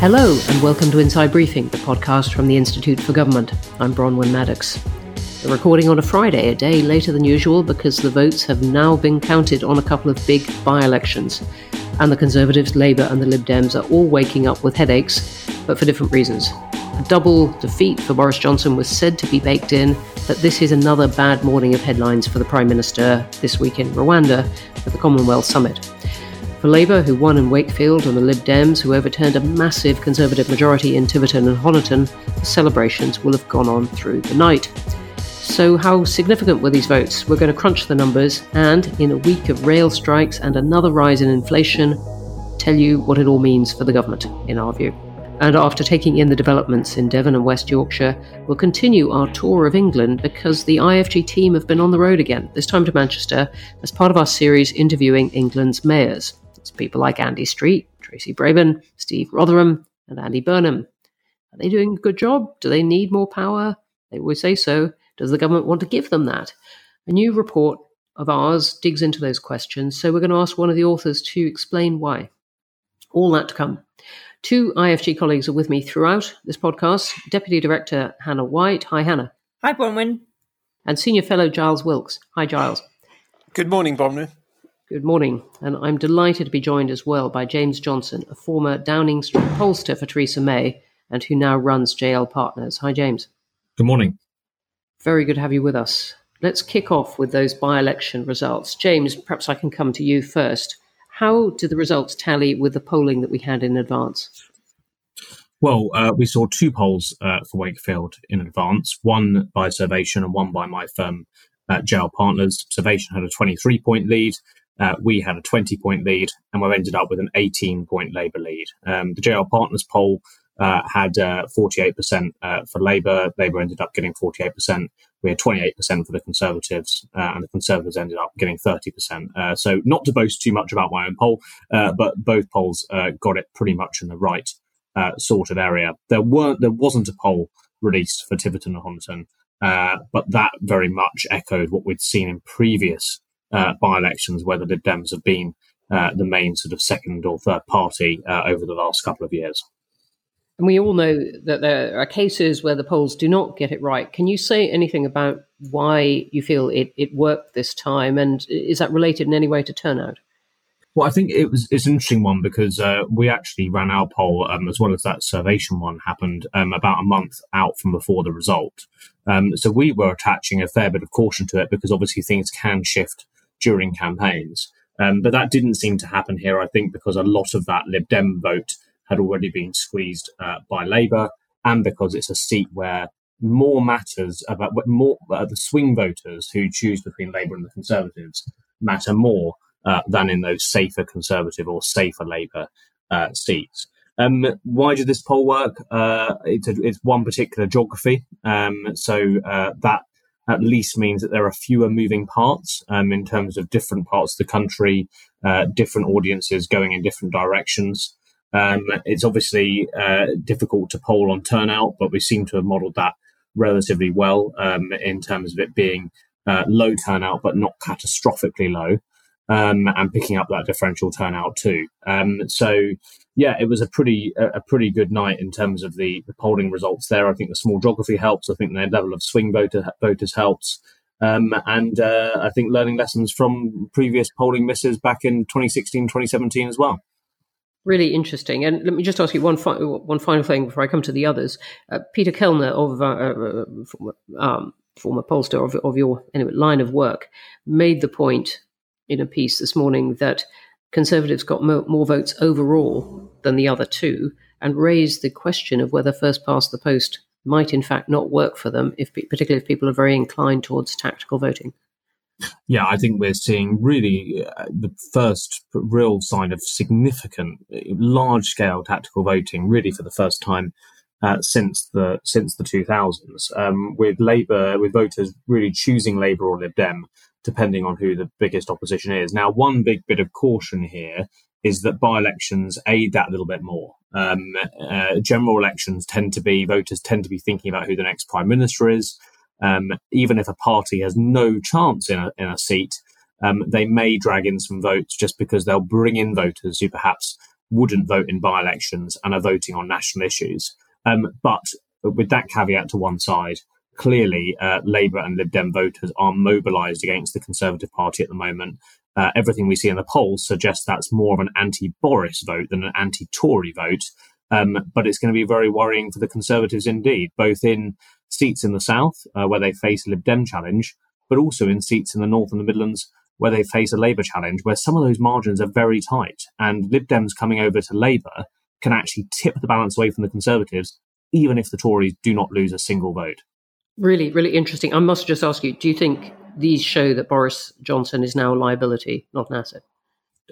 Hello, and welcome to Inside Briefing, the podcast from the Institute for Government. I'm Bronwen Maddox. The recording on a Friday, a day later than usual, because the votes have now been counted on a couple of big by elections. And the Conservatives, Labour, and the Lib Dems are all waking up with headaches, but for different reasons. A double defeat for Boris Johnson was said to be baked in, but this is another bad morning of headlines for the Prime Minister this week in Rwanda at the Commonwealth Summit. For Labour, who won in Wakefield, and the Lib Dems, who overturned a massive Conservative majority in Tiverton and Honiton, the celebrations will have gone on through the night. So, how significant were these votes? We're going to crunch the numbers and, in a week of rail strikes and another rise in inflation, tell you what it all means for the government, in our view. And after taking in the developments in Devon and West Yorkshire, we'll continue our tour of England because the IFG team have been on the road again, this time to Manchester, as part of our series interviewing England's mayors. It's people like Andy Street, Tracy Brabin, Steve Rotheram, and Andy Burnham. Are they doing a good job? Do they need more power? They always say so. Does the government want to give them that? A new report of ours digs into those questions, so we're going to ask one of the authors to explain why. All that to come. Two IFG colleagues are with me throughout this podcast Deputy Director Hannah White. Hi, Hannah. Hi, Bronwen. And Senior Fellow Giles Wilkes. Hi, Giles. Good morning, Bronwen. Good morning, and I'm delighted to be joined as well by James Johnson, a former Downing Street pollster for Theresa May and who now runs JL Partners. Hi, James. Good morning. Very good to have you with us. Let's kick off with those by election results. James, perhaps I can come to you first. How did the results tally with the polling that we had in advance? Well, uh, we saw two polls uh, for Wakefield in advance, one by Survation and one by my firm, uh, JL Partners. Survation had a 23 point lead, uh, we had a 20 point lead and we've ended up with an 18 point Labour lead. Um, the JL Partners poll uh, had uh, 48% uh, for Labour. Labour ended up getting 48%. We had 28% for the Conservatives, uh, and the Conservatives ended up getting 30%. Uh, so, not to boast too much about my own poll, but both polls got it pretty much in the right sort of area. There weren't, there wasn't a poll released for Tiverton and Honiton, but that very much echoed what we'd seen in previous uh, by elections where the Lib Dems have been uh, the main sort of second or third party uh, over the last couple of years. And we all know that there are cases where the polls do not get it right. Can you say anything about why you feel it, it worked this time? And is that related in any way to turnout? Well, I think it was it's an interesting one because uh, we actually ran our poll um, as well as that Survation one happened um, about a month out from before the result. Um, so we were attaching a fair bit of caution to it because obviously things can shift during campaigns. Um, but that didn't seem to happen here, I think, because a lot of that Lib Dem vote had already been squeezed uh, by Labour, and because it's a seat where more matters about more uh, the swing voters who choose between Labour and the Conservatives matter more uh, than in those safer Conservative or safer Labour uh, seats. Um, why did this poll work? Uh, it's, a, it's, one particular geography, um, so uh, that at least means that there are fewer moving parts um, in terms of different parts of the country, uh, different audiences going in different directions. Um, it's obviously uh, difficult to poll on turnout, but we seem to have modelled that relatively well um, in terms of it being uh, low turnout, but not catastrophically low um, and picking up that differential turnout too. Um, so yeah, it was a pretty a, pretty good night in terms of the, the, polling results there. I think the small geography helps. I think the level of swing voter voters helps. Um, and uh, I think learning lessons from previous polling misses back in 2016, 2017 as well. Really interesting. And let me just ask you one, fi- one final thing before I come to the others. Uh, Peter Kellner of uh, uh former, um, former pollster of, of your anyway, line of work made the point in a piece this morning that Conservatives got mo- more votes overall than the other two and raised the question of whether first past the post might in fact not work for them, if particularly if people are very inclined towards tactical voting. Yeah, I think we're seeing really uh, the first real sign of significant, large scale tactical voting, really for the first time uh, since the since the 2000s, um, with Labour, with voters really choosing Labour or Lib Dem depending on who the biggest opposition is. Now, one big bit of caution here is that by elections aid that a little bit more. Um, uh, general elections tend to be, voters tend to be thinking about who the next prime minister is. Um, even if a party has no chance in a, in a seat, um, they may drag in some votes just because they'll bring in voters who perhaps wouldn't vote in by elections and are voting on national issues. Um, but with that caveat to one side, clearly uh, Labour and Lib Dem voters are mobilised against the Conservative Party at the moment. Uh, everything we see in the polls suggests that's more of an anti Boris vote than an anti Tory vote. Um, but it's going to be very worrying for the Conservatives indeed, both in seats in the South, uh, where they face a Lib Dem challenge, but also in seats in the North and the Midlands, where they face a Labour challenge, where some of those margins are very tight. And Lib Dems coming over to Labour can actually tip the balance away from the Conservatives, even if the Tories do not lose a single vote. Really, really interesting. I must just ask you do you think these show that Boris Johnson is now a liability, not an asset?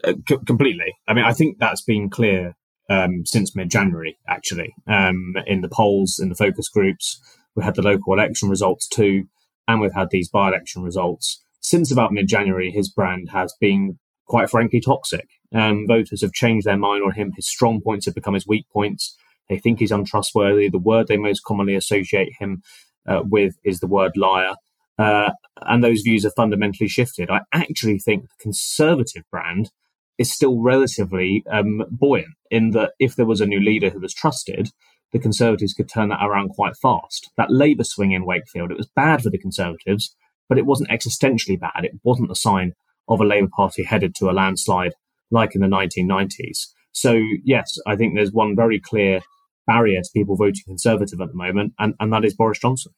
Uh, c- completely. I mean, I think that's been clear um, since mid January, actually, um, in the polls, in the focus groups. We had the local election results too, and we've had these by election results. Since about mid January, his brand has been quite frankly toxic. Um, voters have changed their mind on him. His strong points have become his weak points. They think he's untrustworthy. The word they most commonly associate him uh, with is the word liar. Uh, and those views are fundamentally shifted. I actually think the conservative brand is still relatively um, buoyant in that if there was a new leader who was trusted, the Conservatives could turn that around quite fast. That Labour swing in Wakefield, it was bad for the Conservatives, but it wasn't existentially bad. It wasn't a sign of a Labour Party headed to a landslide like in the 1990s. So, yes, I think there's one very clear barrier to people voting Conservative at the moment, and, and that is Boris Johnson.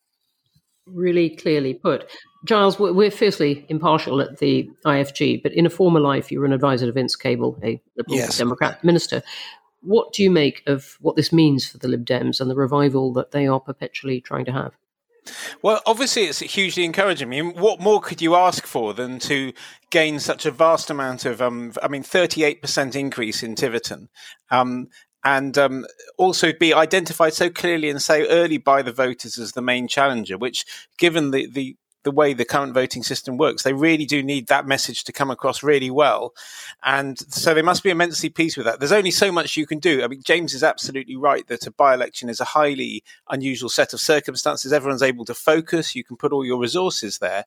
Really clearly put. Giles, we're fiercely impartial at the IFG, but in a former life, you were an advisor to Vince Cable, a Liberal yes. Democrat minister. What do you make of what this means for the Lib Dems and the revival that they are perpetually trying to have? Well, obviously, it's hugely encouraging. I mean, what more could you ask for than to gain such a vast amount of, um, I mean, 38% increase in Tiverton, um, and um, also be identified so clearly and so early by the voters as the main challenger, which, given the, the the way the current voting system works. They really do need that message to come across really well. And so they must be immensely pleased with that. There's only so much you can do. I mean, James is absolutely right that a by election is a highly unusual set of circumstances. Everyone's able to focus, you can put all your resources there.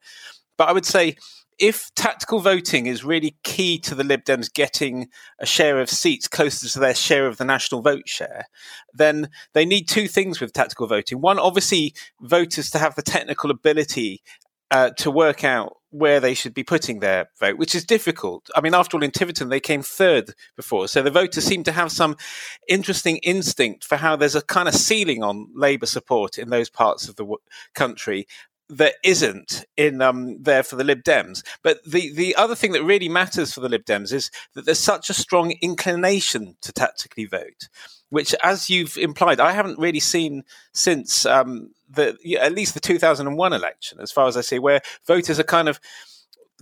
But I would say, if tactical voting is really key to the Lib Dems getting a share of seats closer to their share of the national vote share, then they need two things with tactical voting. One, obviously, voters to have the technical ability uh, to work out where they should be putting their vote, which is difficult. I mean, after all, in Tiverton, they came third before. So the voters seem to have some interesting instinct for how there's a kind of ceiling on Labour support in those parts of the w- country that isn't in um, there for the Lib Dems. But the, the other thing that really matters for the Lib Dems is that there's such a strong inclination to tactically vote, which, as you've implied, I haven't really seen since um, the at least the 2001 election, as far as I see, where voters are kind of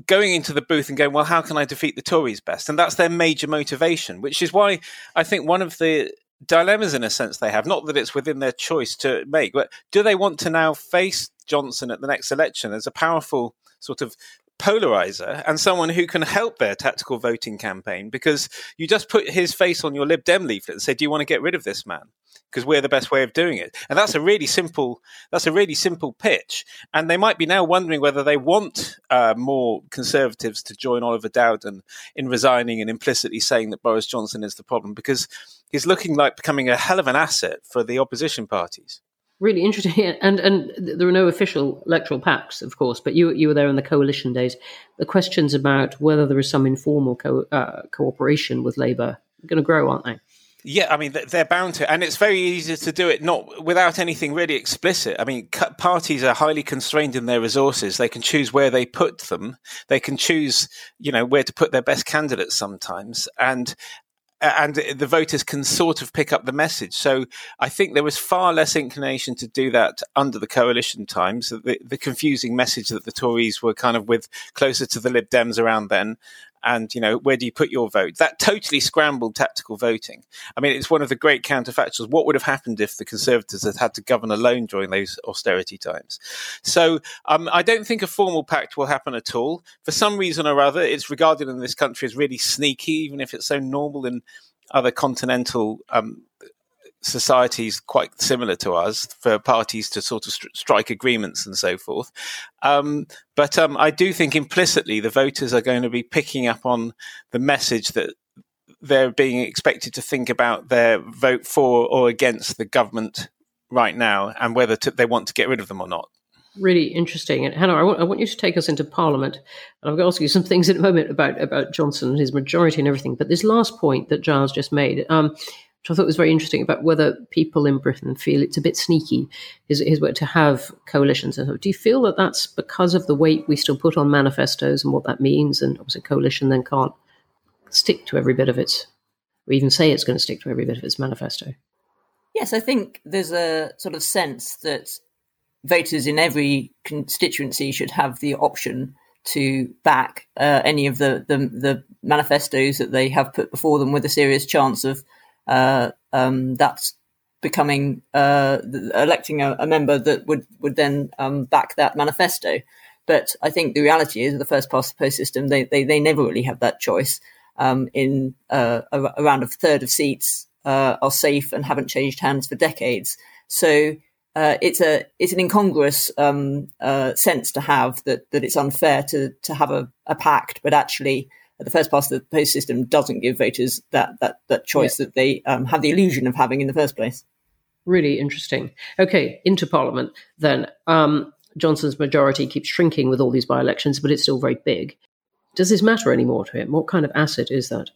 going into the booth and going, well, how can I defeat the Tories best? And that's their major motivation, which is why I think one of the dilemmas in a sense they have not that it's within their choice to make but do they want to now face johnson at the next election as a powerful sort of polarizer and someone who can help their tactical voting campaign because you just put his face on your lib dem leaflet and say do you want to get rid of this man because we're the best way of doing it. And that's a really simple that's a really simple pitch. And they might be now wondering whether they want uh, more conservatives to join Oliver Dowden in resigning and implicitly saying that Boris Johnson is the problem because he's looking like becoming a hell of an asset for the opposition parties. Really interesting, and and there are no official electoral pacts, of course, but you you were there in the coalition days. The questions about whether there is some informal co- uh, cooperation with Labour are going to grow, aren't they? Yeah, I mean they're bound to, and it's very easy to do it not without anything really explicit. I mean, parties are highly constrained in their resources. They can choose where they put them. They can choose, you know, where to put their best candidates sometimes, and and the voters can sort of pick up the message. So I think there was far less inclination to do that under the coalition times. The, the confusing message that the Tories were kind of with closer to the Lib Dems around then, and you know where do you put your vote? That totally scrambled tactical voting. I mean it's one of the great counterfactuals. What would have happened if the conservatives had had to govern alone during those austerity times? So um, i don't think a formal pact will happen at all. For some reason or other it's regarded in this country as really sneaky even if it's so normal in other continental um, societies quite similar to us for parties to sort of st- strike agreements and so forth. Um, but um, I do think implicitly the voters are going to be picking up on the message that they're being expected to think about their vote for or against the government right now and whether to, they want to get rid of them or not. Really interesting. And Hannah, I want, I want you to take us into Parliament. And I'm going to ask you some things in a moment about, about Johnson and his majority and everything. But this last point that Giles just made, um, which I thought was very interesting about whether people in Britain feel it's a bit sneaky, his, his work to have coalitions. And so do you feel that that's because of the weight we still put on manifestos and what that means? And obviously, coalition then can't stick to every bit of its, or even say it's going to stick to every bit of its manifesto. Yes, I think there's a sort of sense that voters in every constituency should have the option to back uh, any of the, the, the manifestos that they have put before them with a serious chance of um, that's becoming uh, electing a, a, member that would would then um, back that manifesto. But I think the reality is, the first past the post system, they, they, they never really have that choice. Um, in uh, around a third of seats uh, are safe and haven't changed hands for decades. So uh, it's a it's an incongruous um, uh, sense to have that that it's unfair to to have a, a pact, but actually the first pass of the post system doesn't give voters that that that choice yeah. that they um, have the illusion of having in the first place. Really interesting. Okay, into Parliament then. Um, Johnson's majority keeps shrinking with all these by elections, but it's still very big. Does this matter anymore to him? What kind of asset is that?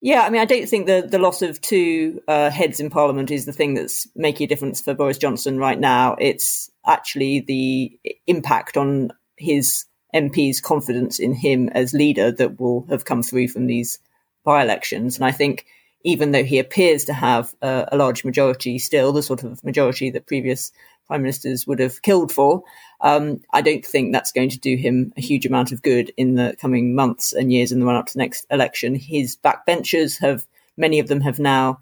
Yeah, I mean, I don't think the, the loss of two uh, heads in Parliament is the thing that's making a difference for Boris Johnson right now. It's actually the impact on his MPs' confidence in him as leader that will have come through from these by elections. And I think even though he appears to have a, a large majority still, the sort of majority that previous prime ministers would have killed for, um, I don't think that's going to do him a huge amount of good in the coming months and years in the run up to the next election. His backbenchers have, many of them have now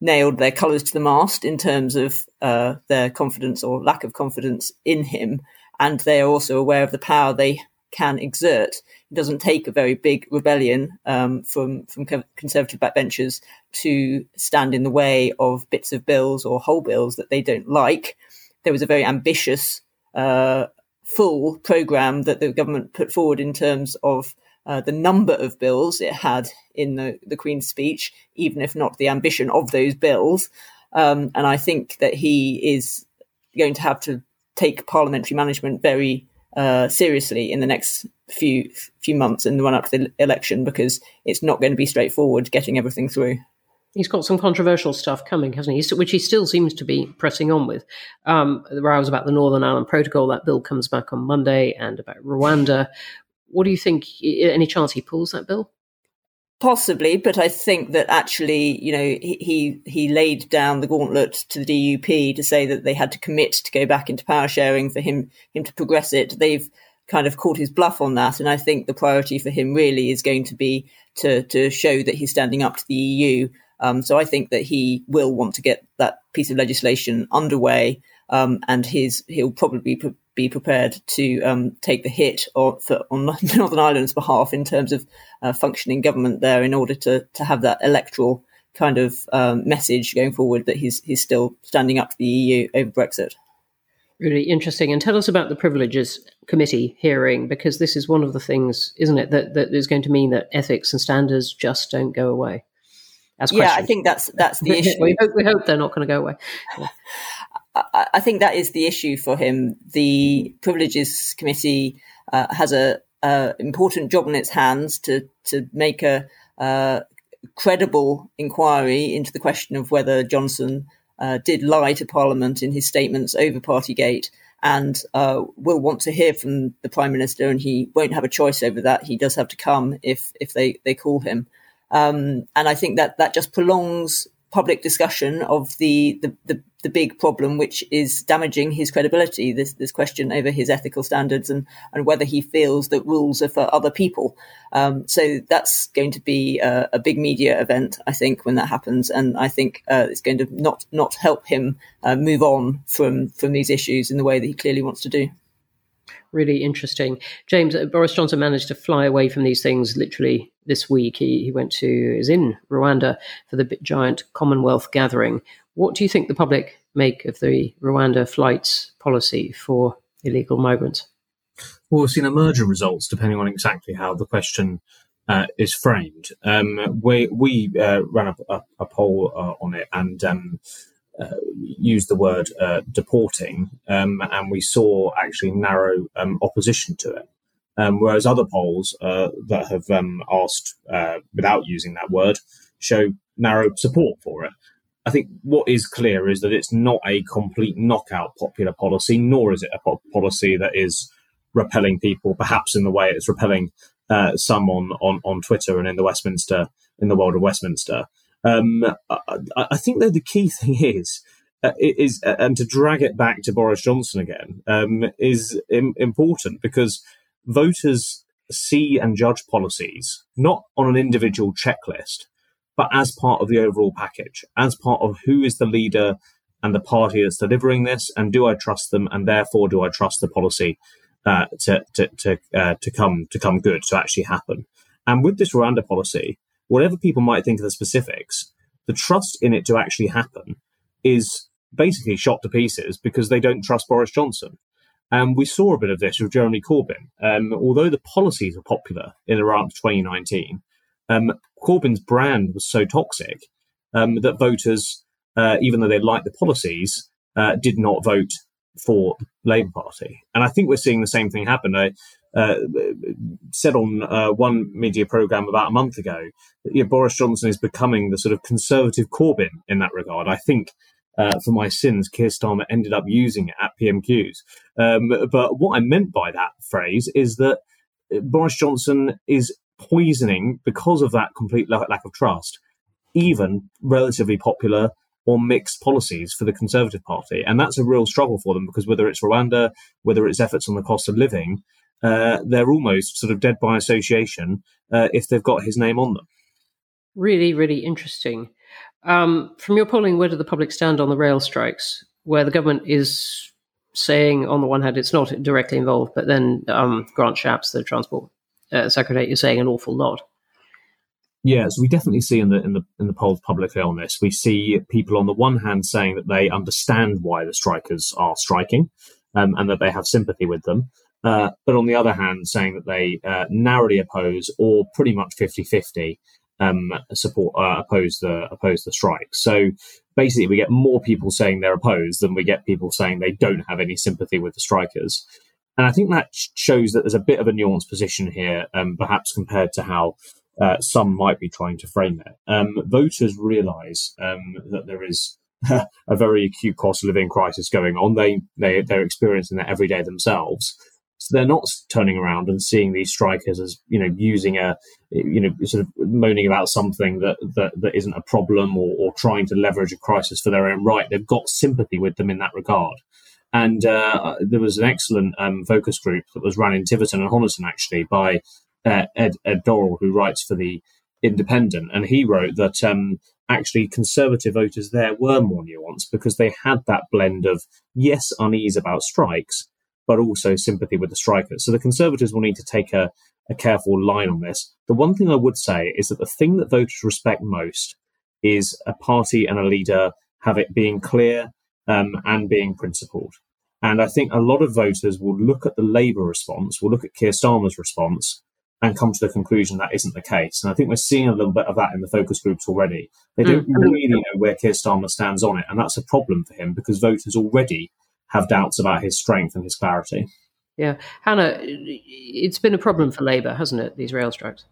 nailed their colours to the mast in terms of uh, their confidence or lack of confidence in him and they are also aware of the power they can exert. It doesn't take a very big rebellion um, from from conservative backbenchers to stand in the way of bits of bills or whole bills that they don't like. There was a very ambitious, uh, full program that the government put forward in terms of uh, the number of bills it had in the, the Queen's speech, even if not the ambition of those bills. Um, and I think that he is going to have to take parliamentary management very uh, seriously in the next few few months in the run up to the election because it's not going to be straightforward getting everything through. He's got some controversial stuff coming, hasn't he? Which he still seems to be pressing on with. Um, the rows about the Northern Ireland Protocol, that bill comes back on Monday, and about Rwanda. What do you think? Any chance he pulls that bill? Possibly, but I think that actually, you know, he he laid down the gauntlet to the DUP to say that they had to commit to go back into power sharing for him him to progress it. They've kind of caught his bluff on that, and I think the priority for him really is going to be to to show that he's standing up to the EU. Um, so I think that he will want to get that piece of legislation underway, um, and his he'll probably be prepared to um, take the hit or for, on Northern Ireland's behalf in terms of uh, functioning government there in order to to have that electoral kind of um, message going forward that he's he's still standing up to the EU over Brexit. Really interesting. And tell us about the Privileges Committee hearing, because this is one of the things, isn't it, that, that is going to mean that ethics and standards just don't go away. yeah, I think that's that's the issue. we, hope, we hope they're not going to go away. Yeah. I think that is the issue for him. The Privileges Committee uh, has a, a, important job in its hands to to make a uh, credible inquiry into the question of whether Johnson uh, did lie to Parliament in his statements over Partygate, and uh, will want to hear from the Prime Minister, and he won't have a choice over that. He does have to come if if they they call him. Um, and I think that that just prolongs public discussion of the, the, the, the, big problem, which is damaging his credibility. This, this question over his ethical standards and, and whether he feels that rules are for other people. Um, so that's going to be a, a, big media event, I think, when that happens. And I think uh, it's going to not, not help him uh, move on from, from these issues in the way that he clearly wants to do really interesting. James, uh, Boris Johnson managed to fly away from these things literally this week. He, he went to, is in Rwanda for the big giant Commonwealth gathering. What do you think the public make of the Rwanda flights policy for illegal migrants? Well, we've seen emergent results depending on exactly how the question uh, is framed. Um, we we uh, ran a, a, a poll uh, on it and um, uh, used the word uh, deporting, um, and we saw actually narrow um, opposition to it. Um, whereas other polls uh, that have um, asked without using that word show narrow support for it. I think what is clear is that it's not a complete knockout popular policy, nor is it a policy that is repelling people, perhaps in the way it's repelling uh, some on, on, on Twitter and in the Westminster, in the world of Westminster. Um, I, I, think that the key thing is, uh, is uh, and to drag it back to Boris Johnson again um, is Im- important because voters see and judge policies not on an individual checklist, but as part of the overall package, as part of who is the leader and the party that's delivering this, and do I trust them, and therefore do I trust the policy uh, to to to, uh, to come to come good to actually happen. And with this Rwanda policy, whatever people might think of the specifics, the trust in it to actually happen is basically shot to pieces because they don't trust Boris Johnson. And we saw a bit of this with Jeremy Corbyn. Um, although the policies were popular in around 2019, um, Corbyn's brand was so toxic um, that voters, uh, even though they liked the policies, uh, did not vote for the Labour Party. And I think we're seeing the same thing happen. I uh, said on uh, one media programme about a month ago that you know, Boris Johnson is becoming the sort of conservative Corbyn in that regard. I think. Uh, for my sins, Keir Starmer ended up using it at PMQs. Um, but what I meant by that phrase is that Boris Johnson is poisoning, because of that complete lack of trust, even relatively popular or mixed policies for the Conservative Party. And that's a real struggle for them because whether it's Rwanda, whether it's efforts on the cost of living, uh, they're almost sort of dead by association uh, if they've got his name on them. Really, really interesting. Um, from your polling, where do the public stand on the rail strikes, where the government is saying, on the one hand, it's not directly involved, but then um, Grant Shapps, the transport uh, secretary, is saying an awful lot? Yes, we definitely see in the in the in the polls publicly on this. We see people on the one hand saying that they understand why the strikers are striking, um, and that they have sympathy with them, uh, but on the other hand, saying that they uh, narrowly oppose or pretty much 50-50 um, support uh, oppose the oppose the strike. So basically, we get more people saying they're opposed than we get people saying they don't have any sympathy with the strikers. And I think that shows that there's a bit of a nuanced position here, um, perhaps compared to how uh, some might be trying to frame it. Um, voters realise um, that there is a very acute cost of living crisis going on. They, they they're experiencing that every day themselves. So they're not turning around and seeing these strikers as you know using a you know sort of moaning about something that that, that isn't a problem or, or trying to leverage a crisis for their own right. They've got sympathy with them in that regard. And uh, there was an excellent um, focus group that was run in Tiverton and Honiton actually by uh, Ed, Ed Dorrell, who writes for the Independent, and he wrote that um, actually conservative voters there were more nuanced because they had that blend of yes, unease about strikes, but also sympathy with the strikers. So the conservatives will need to take a, a careful line on this. The one thing I would say is that the thing that voters respect most is a party and a leader have it being clear um, and being principled. And I think a lot of voters will look at the Labour response, will look at Keir Starmer's response, and come to the conclusion that isn't the case. And I think we're seeing a little bit of that in the focus groups already. They don't mm-hmm. really know where Keir Starmer stands on it, and that's a problem for him because voters already have doubts about his strength and his clarity. Yeah, Hannah, it's been a problem for Labour, hasn't it? These rail strikes.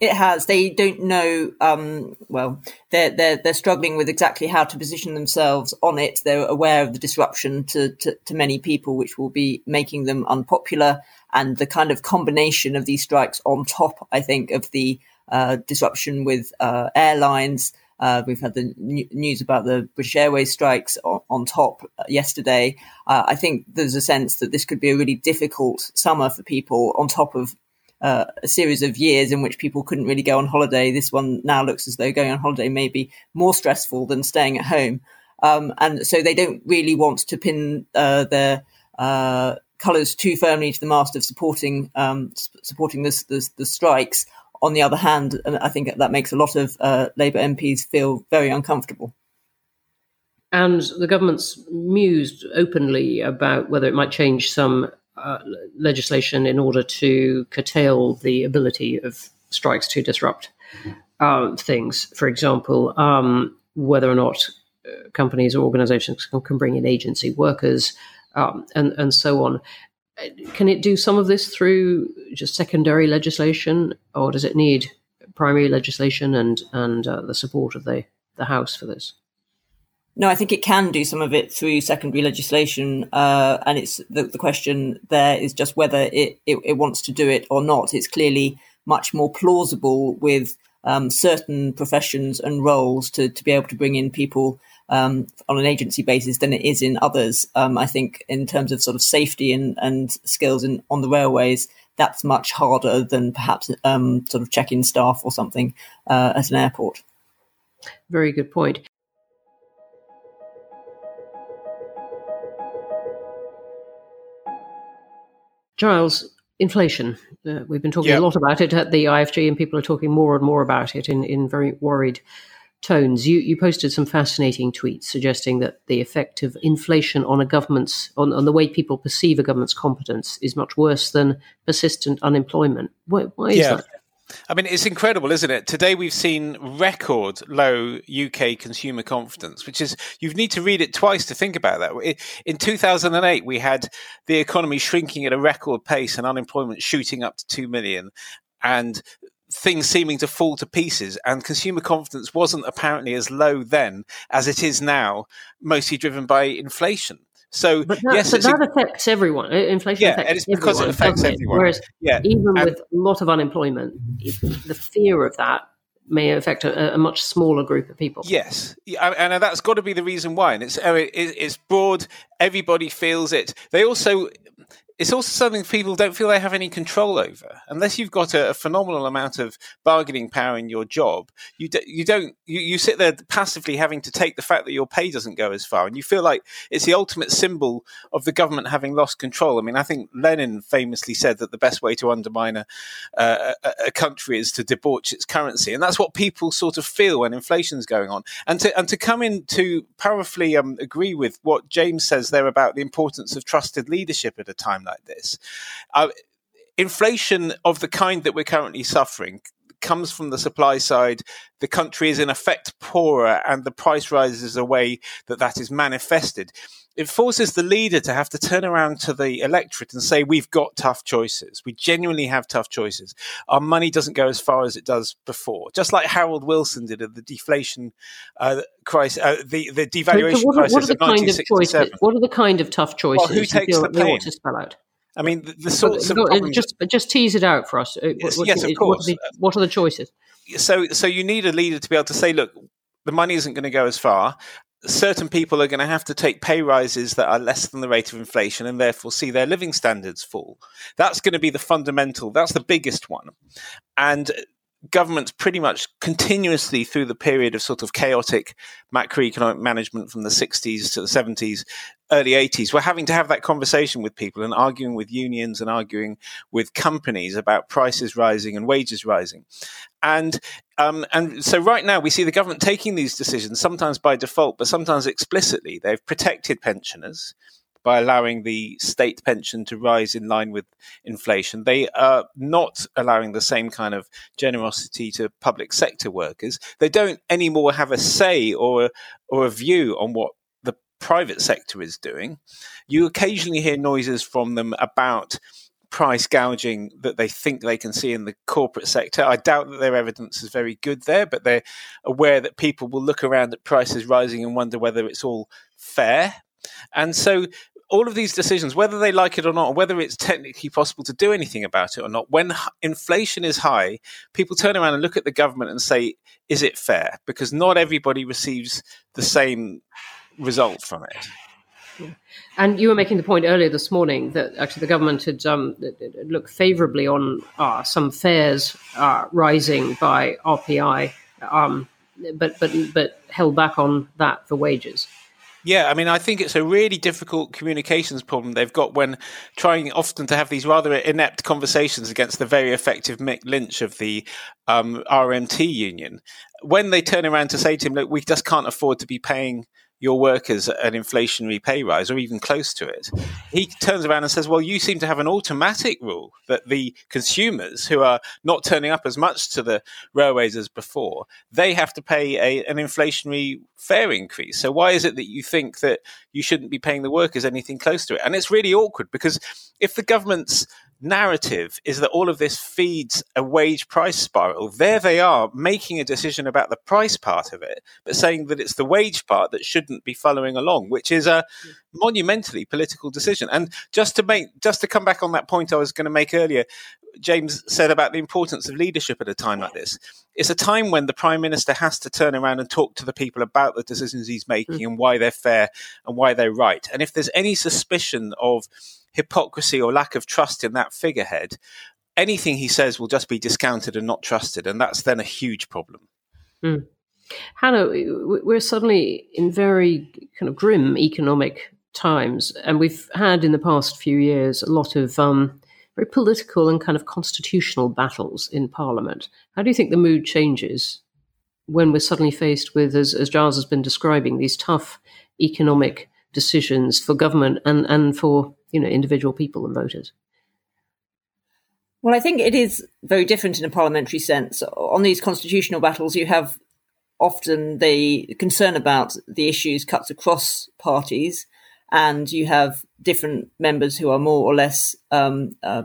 It has. They don't know. Um, well, they're they're they're struggling with exactly how to position themselves on it. They're aware of the disruption to, to, to many people, which will be making them unpopular and the kind of combination of these strikes on top, I think, of the uh, disruption with uh, airlines. Uh, we've had the news about the British Airways strikes on, on top uh, yesterday. Uh, I think there's a sense that this could be a really difficult summer for people on top of uh, a series of years in which people couldn't really go on holiday. This one now looks as though going on holiday may be more stressful than staying at home. Um, and so they don't really want to pin their colours too firmly to the mast of supporting um, supporting the strikes. On the other hand, I think that makes a lot of uh, Labour MPs feel very uncomfortable. And the government's mused openly about whether it might change some uh, legislation in order to curtail the ability of strikes to disrupt uh, things. For example, um, whether or not uh, companies or organizations can, can, bring in agency workers um, and, and so on. Can it do some of this through just secondary legislation, or does it need primary legislation and and uh, the support of the the House for this? No, I think it can do some of it through secondary legislation, uh, and it's the, the, question there is just whether it, it, it, wants to do it or not. It's clearly much more plausible with um, certain professions and roles to, to be able to bring in people um, on an agency basis than it is in others. Um, I think in terms of sort of safety and, and skills in, on the railways, that's much harder than perhaps um, sort of check-in staff or something uh, at an airport. Very good point. Giles, inflation. Uh, we've been talking yep. a lot about it at the IFG, and people are talking more and more about it in, in very worried tones. You, you posted some fascinating tweets suggesting that the effect of inflation on a government's on, on the way people perceive a government's competence is much worse than persistent unemployment. Why, why is yeah. that? I mean, it's incredible, isn't it? Today we've seen record low UK consumer confidence, which is, you need to read it twice to think about that. In 2008, we had the economy shrinking at a record pace and unemployment shooting up to 2 million. And things seeming to fall to pieces, and consumer confidence wasn't apparently as low then as it is now, mostly driven by inflation. So but that, yes, but that a, affects everyone. Inflation yeah, affects it's because everyone, it affects everyone. Whereas yeah. even and, with a lot of unemployment, the fear of that may affect a, a, much smaller group of people. Yes, and that's got to be the reason why. And it's oh, it's broad. Everybody feels it. They also it's also something people don't feel they have any control over. Unless you've got a, a phenomenal amount of bargaining power in your job you, do, you don't you, you sit there passively having to take the fact that your pay doesn't go as far. And you feel like it's the ultimate symbol of the government having lost control. I mean i think lenin famously said that the best way to undermine a, a, a country is to debauch its currency. And that's what people sort of feel when inflation's going on. And to and to come in to powerfully um, agree with what james says there about the importance of trusted leadership at a time like this. Uh, inflation of the kind that we're currently suffering comes from the supply side. The country is in effect poorer, and the price rises a way that that is manifested. It forces the leader to have to turn around to the electorate and say, We've got tough choices. We genuinely have tough choices. Our money doesn't go as far as it does before. Just like Harold Wilson did at the deflation uh, crisis, uh, the, the devaluation so what, crisis what are the kind of choices? What are the kind of tough choices well, who takes the pain? To spell out? I mean, the, the sorts of just just tease it out for us. Uh, yes, what, yes of course. What are, the, what are, the, choices? So, so you need a leader to be able to say, look, the money isn't going to go as far. Certain people are going to have to take pay rises that are less than the rate of inflation, and therefore see their living standards fall. That's going to be the fundamental. That's the biggest one, and governments pretty much continuously through the period of sort of chaotic macroeconomic management from the 60s to the 70s, early 80s, were having to have that conversation with people and arguing with unions and arguing with companies about prices rising and wages rising. And um, and so right now we see the government taking these decisions, sometimes by default, but sometimes explicitly. They've protected pensioners by allowing the state pension to rise in line with inflation. They are not allowing the same kind of generosity to public sector workers. They don't anymore have a say or or a view on what private sector is doing. You occasionally hear noises from them about price gouging that they think they can see in the corporate sector. I doubt that their evidence is very good there, but they're aware that people will look around at prices rising and wonder whether it's all fair. And so all of these decisions, whether they like it or not, whether it's technically possible to do anything about it or not, when inflation is high, people turn around and look at the government and say, is it fair? Because not everybody receives the same result from it. And you were making the point earlier this morning that actually the government had um, looked favourably on uh, some fares uh, rising by RPI, um, but but but held back on that for wages. Yeah, I mean, I think it's a really difficult communications problem they've got when trying often to have these rather inept conversations against the very effective Mick Lynch of the um, RMT union. When they turn around to say to him, look, we just can't afford to be paying your workers an inflationary pay rise or even close to it, he turns around and says, Well, you seem to have an automatic rule that the consumers who are not turning up as much to the railways as before, they have to pay a, an inflationary fare increase. So why is it that you think that you shouldn't be paying the workers anything close to it? And it's really awkward because if the government's narrative is that all of this feeds a wage price spiral. There they are making a decision about the price part of it, but saying that it's the wage part that shouldn't be following along, which is a monumentally political decision. And just to make, just to come back on that point I was going to make earlier, James said about the importance of leadership at a time like this. It's a time when the prime minister has to turn around and talk to the people about the decisions he's making mm. and why they're fair and why they're right. And if there's any suspicion of hypocrisy or lack of trust in that figurehead, anything he says will just be discounted and not trusted. And that's then a huge problem. Mm. Hannah, we're suddenly in very kind of grim economic times, and we've had in the past few years a lot of um, very political and kind of constitutional battles in Parliament. How do you think the mood changes when we're suddenly faced with, as, as Giles has been describing, these tough economic decisions for government and, and for you know individual people and voters? Well, I think it is very different in a parliamentary sense. On these constitutional battles, you have often the concern about the issues cuts across parties, and you have different members who are more or less um, uh,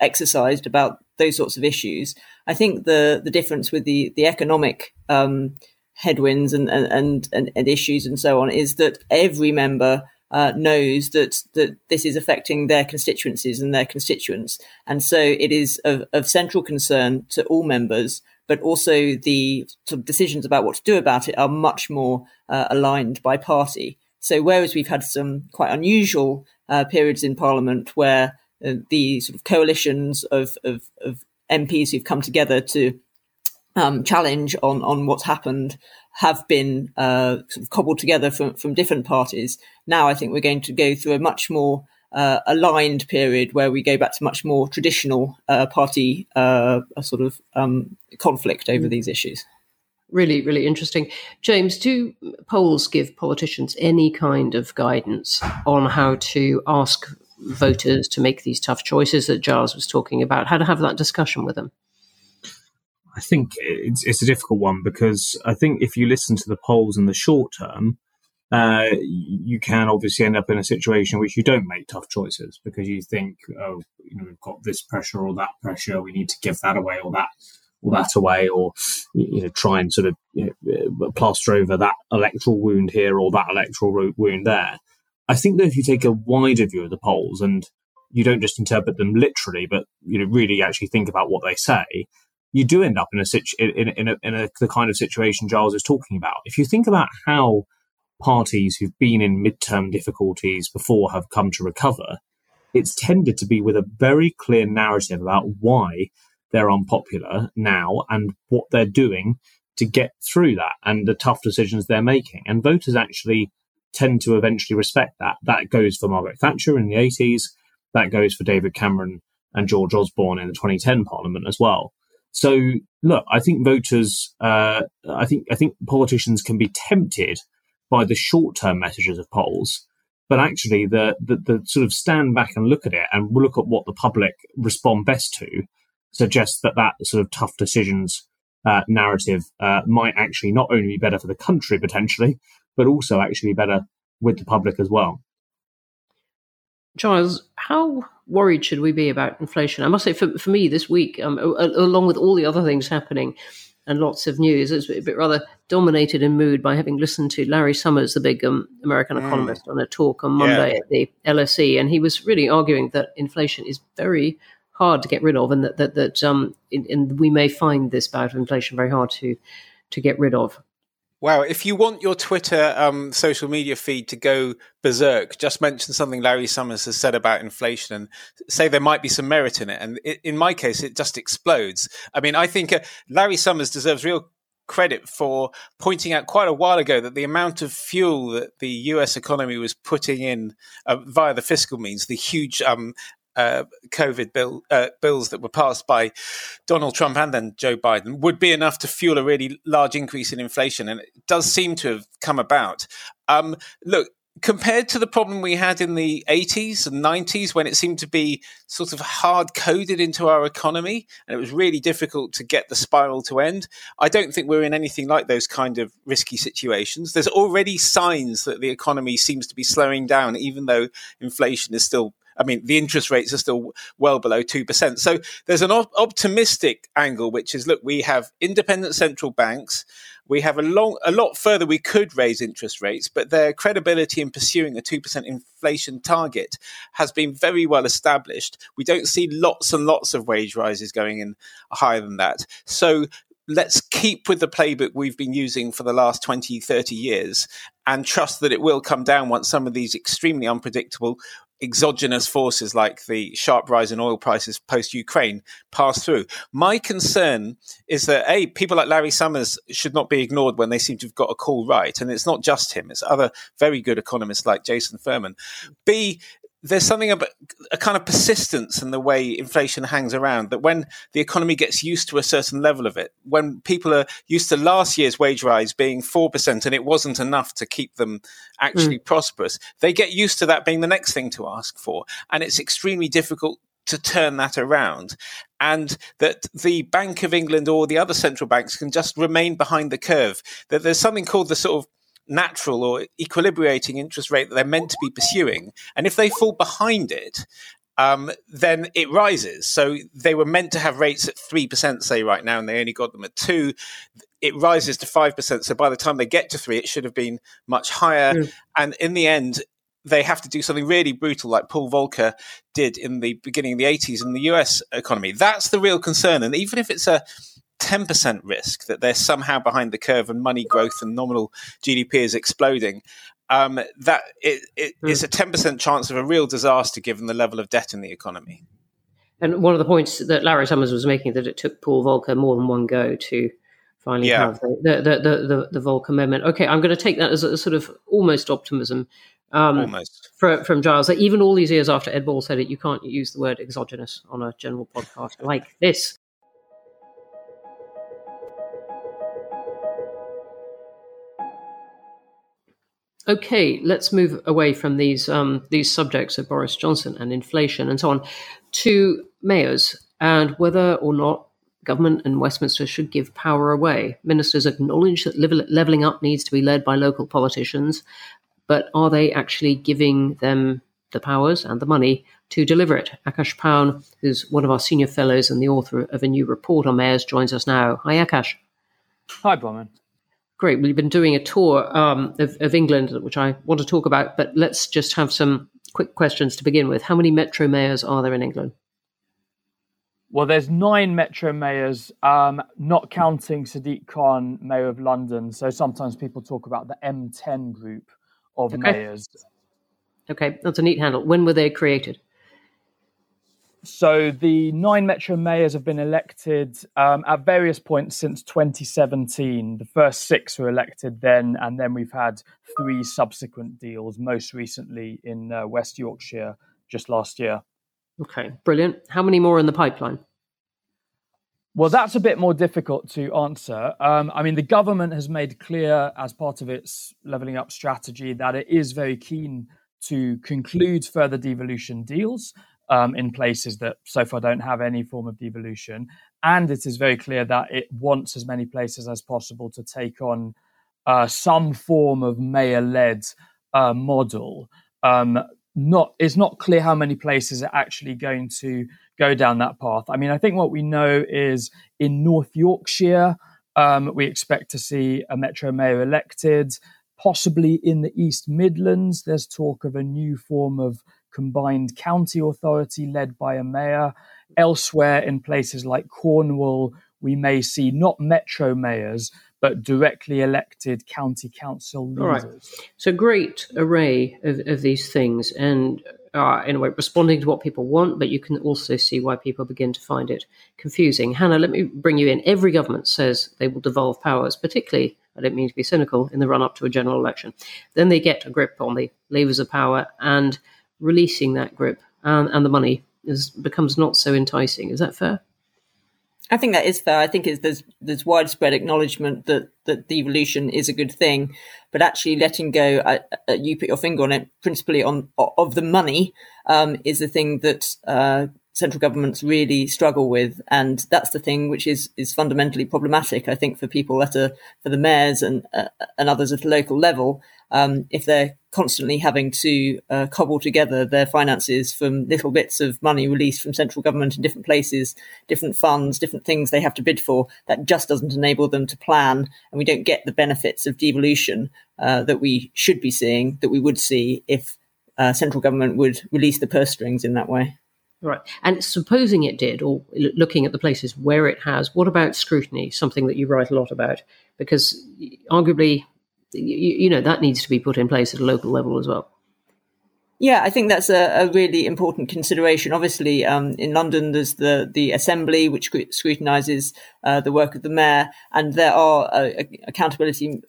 exercised about those sorts of issues. I think the the difference with the the economic um, headwinds and, and, and, and issues and so on is that every member uh, knows that that this is affecting their constituencies and their constituents, and so it is of, of central concern to all members. But also the sort of decisions about what to do about it are much more uh, aligned by party. So whereas we've had some quite unusual uh, periods in Parliament where uh, the sort of coalitions of, of, of MPs who've come together to um, challenge on on what's happened have been uh, sort of cobbled together from from different parties. Now, I think we're going to go through a much more uh, aligned period where we go back to much more traditional uh, party uh, sort of um, conflict over mm. these issues. Really, really interesting. James, do polls give politicians any kind of guidance on how to ask voters to make these tough choices that Giles was talking about? How to have that discussion with them? I think it's, it's a difficult one because I think if you listen to the polls in the short term, uh, you can obviously end up in a situation in which you don't make tough choices because you think, oh, you know, we've got this pressure or that pressure, we need to give that away or that that away, or you know, try and sort of you know, uh, plaster over that electoral wound here or that electoral wound there. I think that if you take a wider view of the polls and you don't just interpret them literally, but you know really actually think about what they say, you do end up in a situ- in, in, a, in a, the kind of situation Giles is talking about. If you think about how parties who've been in midterm difficulties before have come to recover, it's tended to be with a very clear narrative about why they're unpopular now and what they're doing to get through that and the tough decisions they're making. And voters actually tend to eventually respect that. That goes for Margaret Thatcher in the 80s. That goes for David Cameron and George Osborne in the 2010 Parliament as well. So look, I think voters, uh, I think I think politicians can be tempted by the short term messages of polls, but actually the, the, the sort of stand back and look at it and look at what the public respond best to suggests that that sort of tough decisions uh, narrative uh, might actually not only be better for the country potentially, but also actually better with the public as well. Charles, how worried should we be about inflation? I must say, for, for me this week, um, along with all the other things happening and lots of news, it's a bit rather dominated in mood by having listened to Larry Summers, the big um, American mm. economist, on a talk on Monday yeah. at the LSE, and he was really arguing that inflation is very hard to get rid of, and that that, that um, in, we may find this bout of inflation very hard to to get rid of. Wow, if you want your Twitter um, social media feed to go berserk, just mention something Larry Summers has said about inflation and say there might be some merit in it. And it, in my case, it just explodes. I mean, I think uh, Larry Summers deserves real credit for pointing out quite a while ago that the amount of fuel that the US economy was putting in uh, via the fiscal means, the huge um, uh, COVID bill, uh, bills that were passed by Donald Trump and then Joe Biden would be enough to fuel a really large increase in inflation. And it does seem to have come about. Um, look, compared to the problem we had in the 80s and 90s when it seemed to be sort of hard coded into our economy and it was really difficult to get the spiral to end i don't think we're in anything like those kind of risky situations there's already signs that the economy seems to be slowing down even though inflation is still I mean, the interest rates are still well below 2%. So there's an op- optimistic angle, which is look, we have independent central banks. We have a long, a lot further we could raise interest rates, but their credibility in pursuing a 2% inflation target has been very well established. We don't see lots and lots of wage rises going in higher than that. So let's keep with the playbook we've been using for the last 20, 30 years and trust that it will come down once some of these extremely unpredictable exogenous forces like the sharp rise in oil prices post Ukraine pass through. My concern is that A, people like Larry Summers should not be ignored when they seem to have got a call right. And it's not just him, it's other very good economists like Jason Furman. B, there's something about a kind of persistence in the way inflation hangs around that when the economy gets used to a certain level of it, when people are used to last year's wage rise being 4% and it wasn't enough to keep them actually mm. prosperous, they get used to that being the next thing to ask for. And it's extremely difficult to turn that around and that the Bank of England or the other central banks can just remain behind the curve. That there's something called the sort of natural or equilibrating interest rate that they're meant to be pursuing. And if they fall behind it, um, then it rises. So they were meant to have rates at 3%, say, right now, and they only got them at 2 It rises to 5%. So by the time they get to 3 it should have been much higher. Mm. And in the end, they have to do something really brutal like Paul Volcker did in the beginning of the 80s in the US economy. That's the real concern. And even if it's a 10% risk that they're somehow behind the curve and money growth and nominal GDP is exploding, um, that it, it mm. is a 10% chance of a real disaster given the level of debt in the economy. And one of the points that Larry Summers was making that it took Paul Volcker more than one go to finally yeah. have the, the, the, the, the Volcker moment. Okay, I'm going to take that as a sort of almost optimism. Um, almost. For, from Giles. Like even all these years after Ed Balls said it, you can't use the word exogenous on a general podcast like this. Okay, let's move away from these um, these subjects of Boris Johnson and inflation and so on to mayors and whether or not government and Westminster should give power away. Ministers acknowledge that leveling up needs to be led by local politicians, but are they actually giving them the powers and the money to deliver it? Akash Paun, who's one of our senior fellows and the author of a new report on mayors, joins us now. Hi, Akash. Hi, Bronwen. Great. We've been doing a tour um, of, of, England, which I want to talk about, but let's just have some quick questions to begin with. How many metro mayors are there in England? Well, there's nine metro mayors, um, not counting Sadiq Khan, mayor of London. So sometimes people talk about the M10 group of okay. mayors. Okay, that's a neat handle. When were they created? So the nine metro mayors have been elected um, at various points since 2017. The first six were elected then, and then we've had three subsequent deals, most recently in uh, West Yorkshire just last year. Okay, brilliant. How many more in the pipeline? Well, that's a bit more difficult to answer. Um, I mean, the government has made clear as part of its levelling up strategy that it is very keen to conclude further devolution deals um, in places that so far don't have any form of devolution. And it is very clear that it wants as many places as possible to take on uh, some form of mayor led uh, model. Um, not it's not clear how many places are actually going to go down that path. I mean, I think what we know is in North Yorkshire, um, we expect to see a metro mayor elected. Possibly in the East Midlands, there's talk of a new form of combined county authority led by a mayor. Elsewhere, in places like Cornwall, we may see not metro mayors, but directly elected county council leaders. All right. So, great array of, of these things, and uh, in a way responding to what people want, but you can also see why people begin to find it confusing. Hannah, let me bring you in. Every government says they will devolve powers, particularly, I don't mean to be cynical, in the run up to a general election. Then they get a grip on the levers of power and releasing that grip and, and the money is, becomes not so enticing. Is that fair? I think that is fair. I think there's there's widespread acknowledgement that that devolution is a good thing, but actually letting go, uh, uh, you put your finger on it, principally on of the money, um, is the thing that uh, central governments really struggle with, and that's the thing which is is fundamentally problematic. I think for people that are for the mayors and uh, and others at the local level, um, if they're constantly having to uh, cobble together their finances from little bits of money released from central government in different places, different funds, different things they have to bid for, that just doesn't enable them to plan. And we don't get the benefits of devolution uh, that we should be seeing, that we would see if uh, central government would release the purse strings in that way. Right. And supposing it did, or looking at the places where it has, what about scrutiny? Something that you write a lot about, because arguably you, you know that needs to be put in place at a local level as well. Yeah, I think that's a, a really important consideration. Obviously, um, in London, there's the the Assembly, which scrutinises uh, the work of the mayor, and there are uh, accountability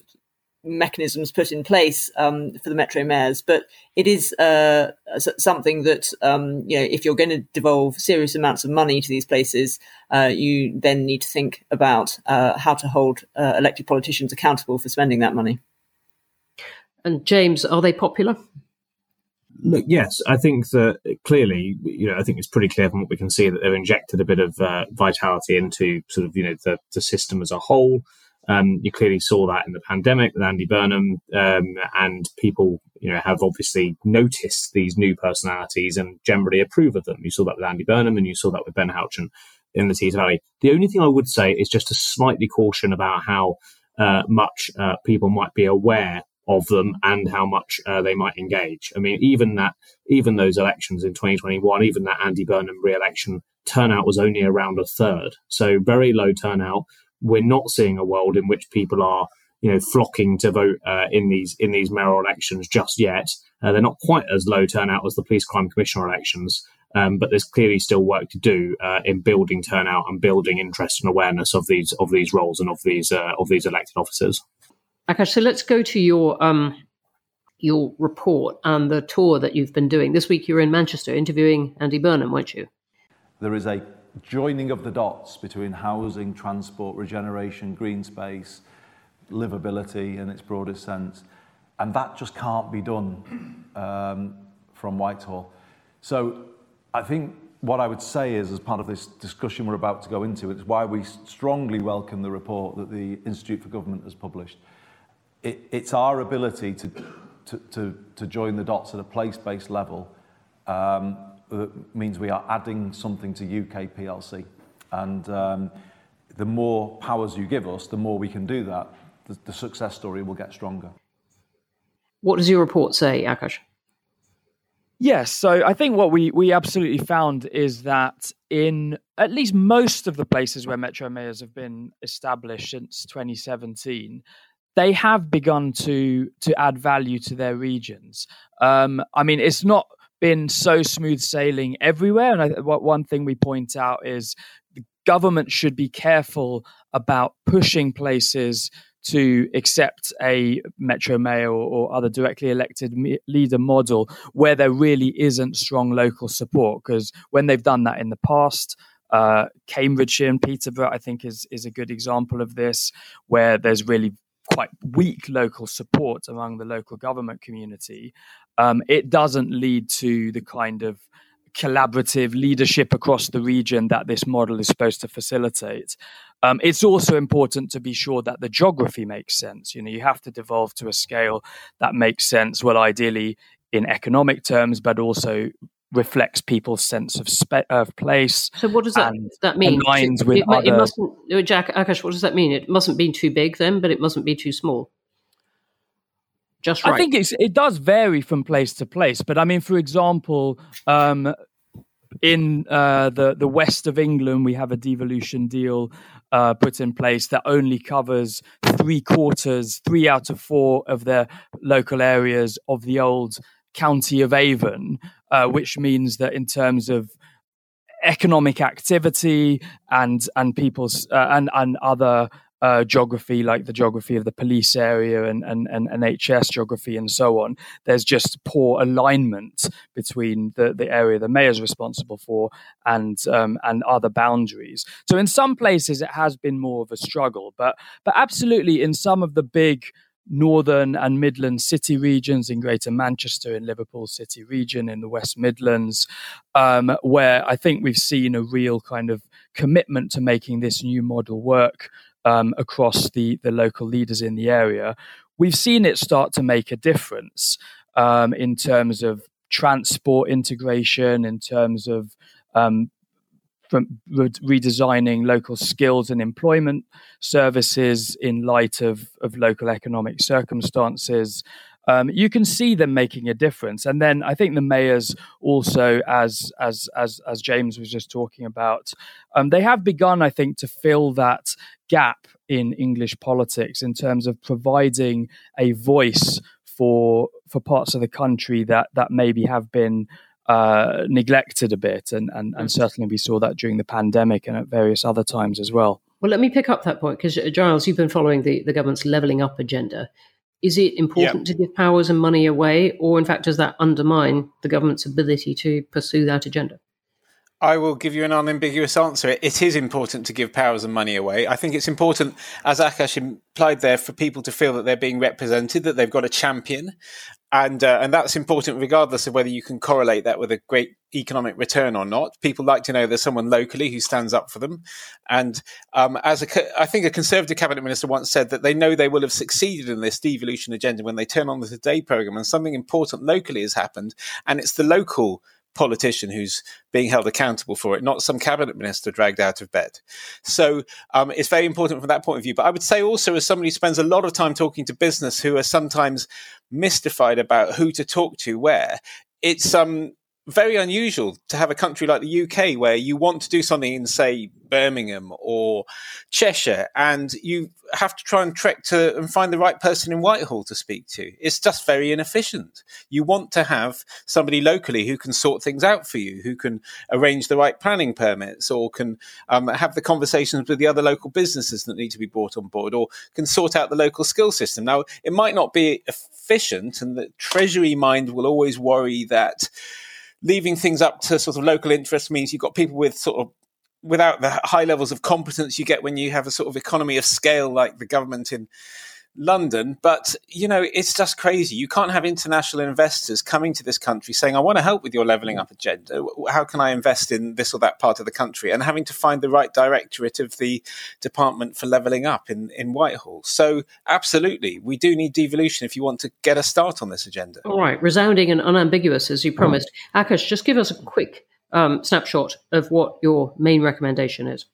mechanisms put in place um, for the metro mayors. But it is uh, something that um, you know, if you're going to devolve serious amounts of money to these places, uh, you then need to think about uh, how to hold uh, elected politicians accountable for spending that money. And James, are they popular? Look, yes, I think that clearly, you know, I think it's pretty clear from what we can see that they've injected a bit of uh, vitality into sort of, you know, the, the system as a whole. Um, you clearly saw that in the pandemic with Andy Burnham, um, and people, you know, have obviously noticed these new personalities and generally approve of them. You saw that with Andy Burnham, and you saw that with Ben Houchen in the Tees Valley. The only thing I would say is just a slightly caution about how uh, much uh, people might be aware of them and how much uh, they might engage. I mean, even that, even those elections in 2021, even that Andy Burnham re-election turnout was only around a third. So very low turnout. We're not seeing a world in which people are, you know, flocking to vote uh, in these in these mayoral elections just yet. Uh, they're not quite as low turnout as the police crime commissioner elections. Um, but there's clearly still work to do uh, in building turnout and building interest and awareness of these of these roles and of these uh, of these elected officers. Okay, so let's go to your um, your report and the tour that you've been doing. This week you're in Manchester interviewing Andy Burnham, weren't you? There is a joining of the dots between housing, transport, regeneration, green space, livability in its broadest sense. And that just can't be done um, from Whitehall. So I think what I would say is, as part of this discussion we're about to go into, it's why we strongly welcome the report that the Institute for Government has published it, it's our ability to, to, to, to join the dots at a place-based level um, that means we are adding something to UK PLC. And um, the more powers you give us, the more we can do that, the, the success story will get stronger. What does your report say, Akash? Yes, so I think what we, we absolutely found is that in at least most of the places where metro mayors have been established since 2017, they have begun to to add value to their regions. Um, I mean, it's not been so smooth sailing everywhere, and I, one thing we point out is the government should be careful about pushing places to accept a metro mayor or, other directly elected leader model where there really isn't strong local support because when they've done that in the past uh, Cambridgeshire and Peterborough, I think, is is a good example of this, where there's really quite weak local support among the local government community, um, it doesn't lead to the kind of collaborative leadership across the region that this model is supposed to facilitate. Um, it's also important to be sure that the geography makes sense. You know, you have to devolve to a scale that makes sense. Well, ideally in economic terms, but also reflects people's sense of spe- of place. So what does that that mean? Aligns with it, other... it mustn't, uh, Jack Akash. What does that mean? It mustn't be too big then, but it mustn't be too small. Just right. I think it's, it does vary from place to place, but I mean, for example, um, in uh, the the west of England, we have a devolution deal uh, put in place that only covers three quarters, three out of four of the local areas of the old county of Avon, uh, which means that in terms of economic activity and and people's uh, and and other uh, geography, like the geography of the police area and, and, and NHS geography and so on. There's just poor alignment between the, the area the mayor is responsible for and um, and other boundaries. So in some places it has been more of a struggle, but but absolutely in some of the big northern and midland city regions in greater manchester and liverpool city region in the west midlands um, where i think we've seen a real kind of commitment to making this new model work um, across the, the local leaders in the area, we've seen it start to make a difference um, in terms of transport integration, in terms of um, from redesigning local skills and employment services in light of, of local economic circumstances. Um, you can see them making a difference. And then I think the mayors also, as as as as James was just talking about, um, they have begun, I think, to fill that gap in English politics in terms of providing a voice for for parts of the country that that maybe have been uh, neglected a bit, and, and and certainly we saw that during the pandemic and at various other times as well. Well, let me pick up that point because uh, Giles, you've been following the, the government's levelling up agenda. Is it important to give powers and money away, or in fact, does that undermine the government's ability to pursue that agenda? I will give you an unambiguous answer. It is important to give powers and money away. I think it's important, as Akash implied there, for people to feel that they're being represented, that they've got a champion, and uh, and that's important regardless of whether you can correlate that with a great economic return or not. People like to know there's someone locally who stands up for them, and um, as a, I think a conservative cabinet minister once said that they know they will have succeeded in this devolution agenda when they turn on the Today program, and something important locally has happened, and it's the local politician who's being held accountable for it, not some cabinet minister dragged out of bed. So um, it's very important from that point of view. But I would say also, as somebody who spends a lot of time talking to business who are sometimes mystified about who to talk to where, it's um, very unusual to have a country like the UK where you want to do something in, say, Birmingham or Cheshire, and you have to try and trek to and find the right person in Whitehall to speak to. It's just very inefficient. You want to have somebody locally who can sort things out for you, who can arrange the right planning permits, or can um, have the conversations with the other local businesses that need to be brought on board, or can sort out the local skill system. Now, it might not be efficient, and the Treasury mind will always worry that leaving things up to sort of local interest means you've got people with sort of without the high levels of competence you get when you have a sort of economy of scale like the government in London. But, you know, it's just crazy. You can't have international investors coming to this country saying, I want to help with your levelling up agenda. How can I invest in this or that part of the country? And having to find the right directorate of the Department for Levelling Up in, in Whitehall. So, absolutely, we do need devolution if you want to get a start on this agenda. All right. Resounding and unambiguous, as you promised. Akash, just give us a quick um, snapshot of what your main recommendation is.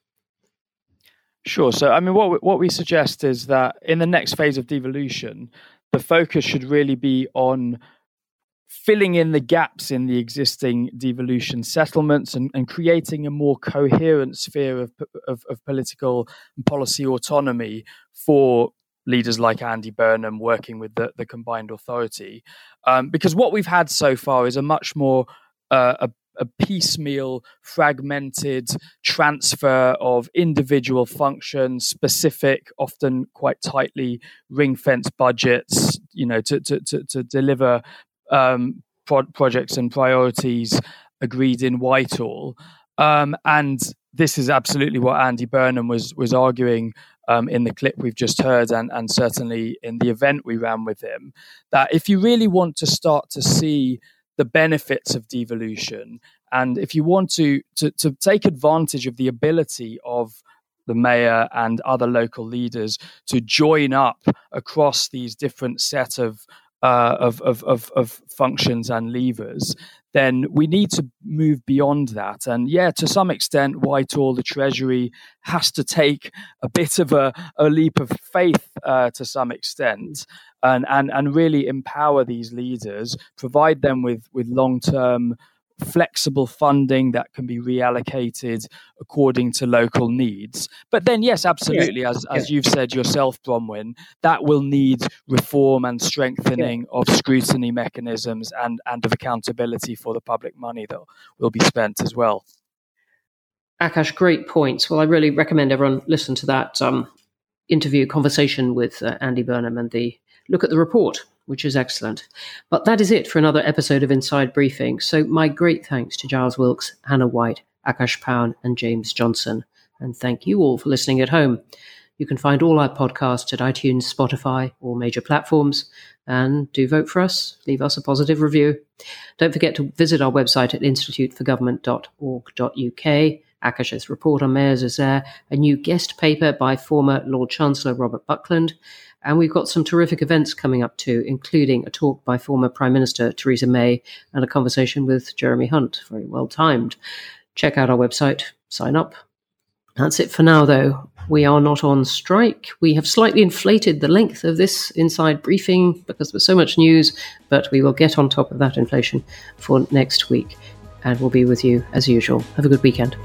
Sure. So, I mean, what we, what we suggest is that in the next phase of devolution, the focus should really be on filling in the gaps in the existing devolution settlements and, and creating a more coherent sphere of, of, of, political and policy autonomy for leaders like Andy Burnham working with the, the combined authority. Um, because what we've had so far is a much more uh, a a piecemeal, fragmented transfer of individual functions, specific, often quite tightly ring fenced budgets, you know, to, to, to, to deliver um, pro- projects and priorities agreed in Whitehall. Um, and this is absolutely what Andy Burnham was was arguing um, in the clip we've just heard, and, and certainly in the event we ran with him. That if you really want to start to see the benefits of devolution. And if you want to, to, to take advantage of the ability of the mayor and other local leaders to join up across these different set of uh, of, of, of, of, functions and levers, then we need to move beyond that. And yeah, to some extent, Whitehall, the Treasury, has to take a bit of a, a leap of faith uh, to some extent and, and, and really empower these leaders, provide them with, with long term flexible funding that can be reallocated according to local needs. But then, yes, absolutely, yeah. as, as yeah. you've said yourself, Bronwen, that will need reform and strengthening yeah. of scrutiny mechanisms and, and of accountability for the public money that will be spent as well. Akash, great points. Well, I really recommend everyone listen to that um, interview conversation with uh, Andy Burnham and the look at the report, which is excellent. But that is it for another episode of Inside Briefing. So my great thanks to Giles Wilkes, Hannah White, Akash Paun, and James Johnson. And thank you all for listening at home. You can find all our podcasts at iTunes, Spotify, or major platforms. And do vote for us. Leave us a positive review. Don't forget to visit our website at instituteforgovernment.org.uk. Akash's report on mayors is there. A new guest paper by former Lord Chancellor Robert Buckland. And we've got some terrific events coming up too, including a talk by former Prime Minister Theresa May and a conversation with Jeremy Hunt. Very well timed. Check out our website, sign up, that's it for now, though. We are not on strike. We have slightly inflated the length of this inside briefing because there's so much news, but we will get on top of that inflation for next week and we'll be with you as usual. Have a good weekend.